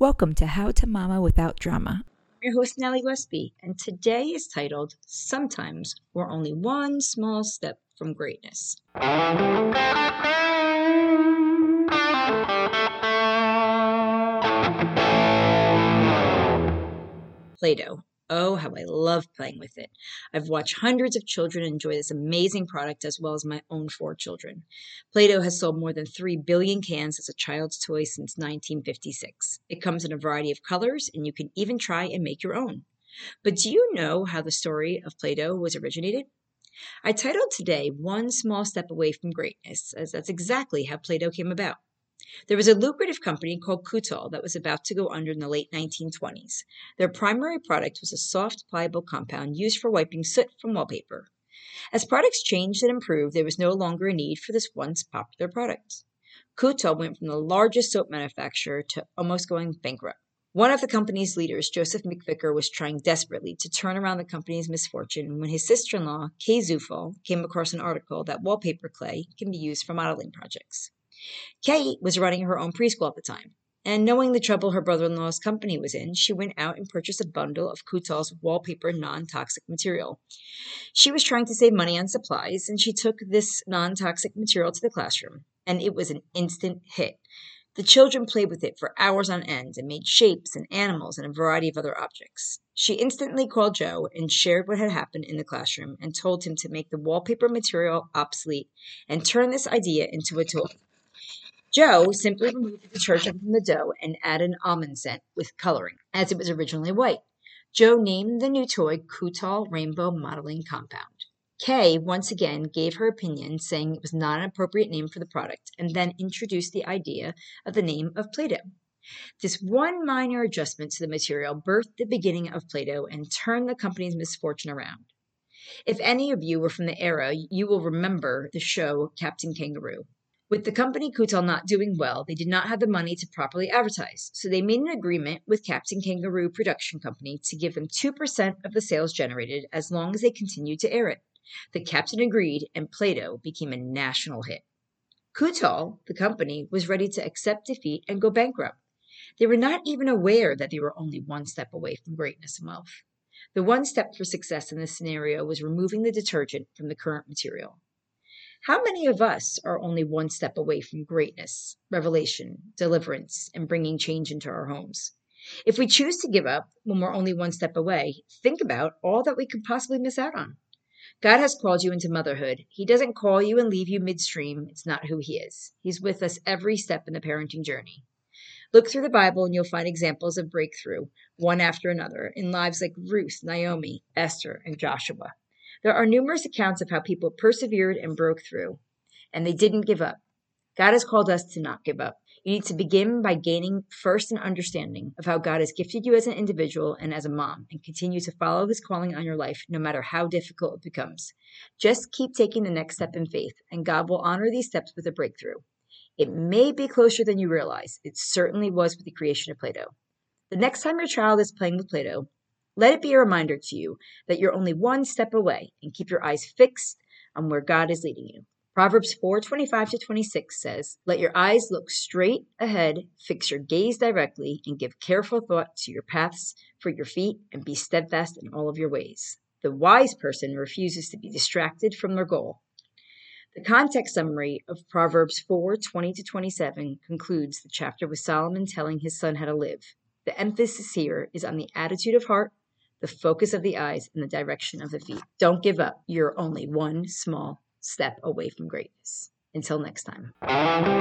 Welcome to How to Mama Without Drama. I'm your host, Nellie Westby, and today is titled Sometimes We're Only One Small Step from Greatness. Play Doh. Oh, how I love playing with it. I've watched hundreds of children enjoy this amazing product as well as my own four children. Play Doh has sold more than 3 billion cans as a child's toy since 1956. It comes in a variety of colors, and you can even try and make your own. But do you know how the story of Play Doh was originated? I titled today One Small Step Away from Greatness, as that's exactly how Play Doh came about. There was a lucrative company called Kutol that was about to go under in the late 1920s. Their primary product was a soft, pliable compound used for wiping soot from wallpaper. As products changed and improved, there was no longer a need for this once popular product. Kutol went from the largest soap manufacturer to almost going bankrupt. One of the company's leaders, Joseph McVicker, was trying desperately to turn around the company's misfortune when his sister in law, Kay Zufall, came across an article that wallpaper clay can be used for modeling projects. Kate was running her own preschool at the time, and knowing the trouble her brother in law's company was in, she went out and purchased a bundle of Kutol's wallpaper non toxic material. She was trying to save money on supplies, and she took this non toxic material to the classroom, and it was an instant hit. The children played with it for hours on end and made shapes and animals and a variety of other objects. She instantly called Joe and shared what had happened in the classroom and told him to make the wallpaper material obsolete and turn this idea into a tool. Joe simply removed the detergent from the dough and added almond scent with coloring, as it was originally white. Joe named the new toy Kutol Rainbow Modeling Compound. Kay once again gave her opinion, saying it was not an appropriate name for the product, and then introduced the idea of the name of Play Doh. This one minor adjustment to the material birthed the beginning of Play Doh and turned the company's misfortune around. If any of you were from the era, you will remember the show Captain Kangaroo. With the company Kutol not doing well, they did not have the money to properly advertise, so they made an agreement with Captain Kangaroo Production Company to give them 2% of the sales generated as long as they continued to air it. The captain agreed, and Play Doh became a national hit. Kutol, the company, was ready to accept defeat and go bankrupt. They were not even aware that they were only one step away from greatness and wealth. The one step for success in this scenario was removing the detergent from the current material. How many of us are only one step away from greatness, revelation, deliverance, and bringing change into our homes? If we choose to give up when we're only one step away, think about all that we could possibly miss out on. God has called you into motherhood. He doesn't call you and leave you midstream. It's not who He is. He's with us every step in the parenting journey. Look through the Bible and you'll find examples of breakthrough, one after another, in lives like Ruth, Naomi, Esther, and Joshua. There are numerous accounts of how people persevered and broke through, and they didn't give up. God has called us to not give up. You need to begin by gaining first an understanding of how God has gifted you as an individual and as a mom, and continue to follow his calling on your life no matter how difficult it becomes. Just keep taking the next step in faith, and God will honor these steps with a breakthrough. It may be closer than you realize. It certainly was with the creation of Play Doh. The next time your child is playing with Play Doh, let it be a reminder to you that you're only one step away and keep your eyes fixed on where God is leading you. Proverbs 4:25 to 26 says, "Let your eyes look straight ahead, fix your gaze directly, and give careful thought to your paths for your feet, and be steadfast in all of your ways." The wise person refuses to be distracted from their goal. The context summary of Proverbs 4:20 to 27 concludes the chapter with Solomon telling his son how to live. The emphasis here is on the attitude of heart, the focus of the eyes, and the direction of the feet. Don't give up. You're only one small step away from greatness. Until next time.